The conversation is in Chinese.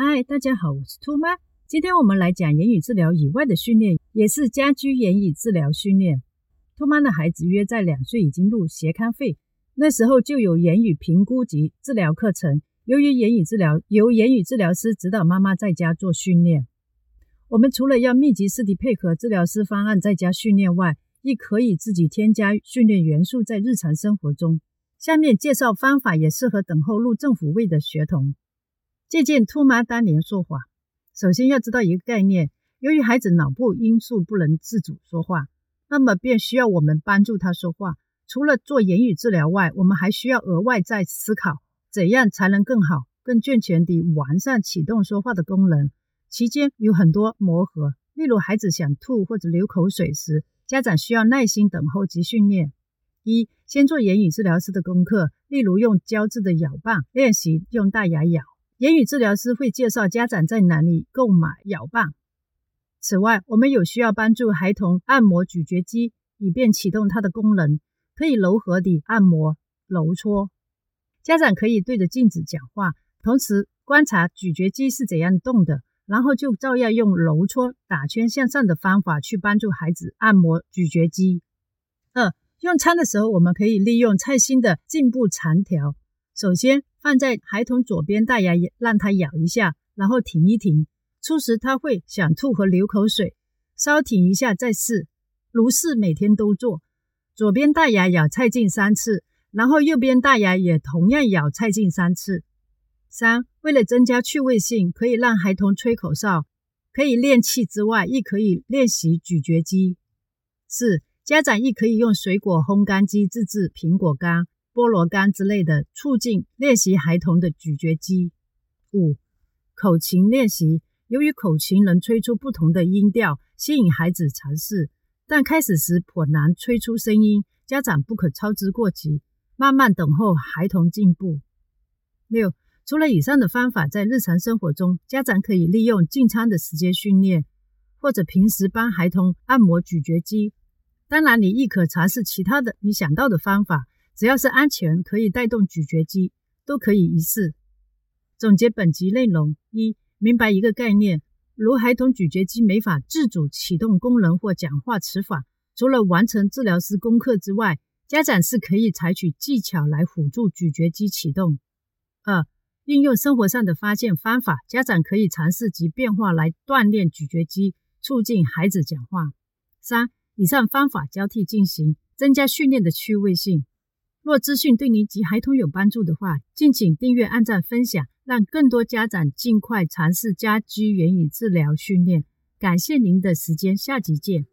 嗨，大家好，我是兔妈。今天我们来讲言语治疗以外的训练，也是家居言语治疗训练。兔妈的孩子约在两岁已经入协康会，那时候就有言语评估及治疗课程。由于言语治疗由言语治疗师指导妈妈在家做训练，我们除了要密集式的配合治疗师方案在家训练外，亦可以自己添加训练元素在日常生活中。下面介绍方法，也适合等候入政府位的学童。借鉴兔妈当年说话，首先要知道一个概念：由于孩子脑部因素不能自主说话，那么便需要我们帮助他说话。除了做言语治疗外，我们还需要额外再思考，怎样才能更好、更健全地完善启动说话的功能。期间有很多磨合，例如孩子想吐或者流口水时，家长需要耐心等候及训练。一、先做言语治疗师的功课，例如用胶质的咬棒练习用大牙咬。言语治疗师会介绍家长在哪里购买咬棒。此外，我们有需要帮助孩童按摩咀嚼肌，以便启动它的功能，可以柔和地按摩、揉搓。家长可以对着镜子讲话，同时观察咀嚼肌是怎样动的，然后就照样用揉搓、打圈向上的方法去帮助孩子按摩咀嚼肌。二、用餐的时候，我们可以利用菜心的颈部长条。首先放在孩童左边大牙，让他咬一下，然后停一停。初时他会想吐和流口水，稍停一下再试。如是每天都做。左边大牙咬菜茎三次，然后右边大牙也同样咬菜茎三次。三、为了增加趣味性，可以让孩童吹口哨，可以练气之外，亦可以练习咀嚼肌。四、家长亦可以用水果烘干机自制苹果干。菠萝干之类的，促进练习孩童的咀嚼肌。五、口琴练习，由于口琴能吹出不同的音调，吸引孩子尝试，但开始时颇难吹出声音，家长不可操之过急，慢慢等候孩童进步。六、除了以上的方法，在日常生活中，家长可以利用进餐的时间训练，或者平时帮孩童按摩咀嚼肌。当然，你亦可尝试其他的你想到的方法。只要是安全，可以带动咀嚼肌，都可以一试。总结本集内容：一、明白一个概念，如孩童咀嚼肌没法自主启动功能或讲话词法，除了完成治疗师功课之外，家长是可以采取技巧来辅助咀嚼肌启动。二、运用生活上的发现方法，家长可以尝试及变化来锻炼咀嚼肌，促进孩子讲话。三、以上方法交替进行，增加训练的趣味性。若资讯对您及孩童有帮助的话，敬请订阅、按赞、分享，让更多家长尽快尝试家居言语治疗训练。感谢您的时间，下集见。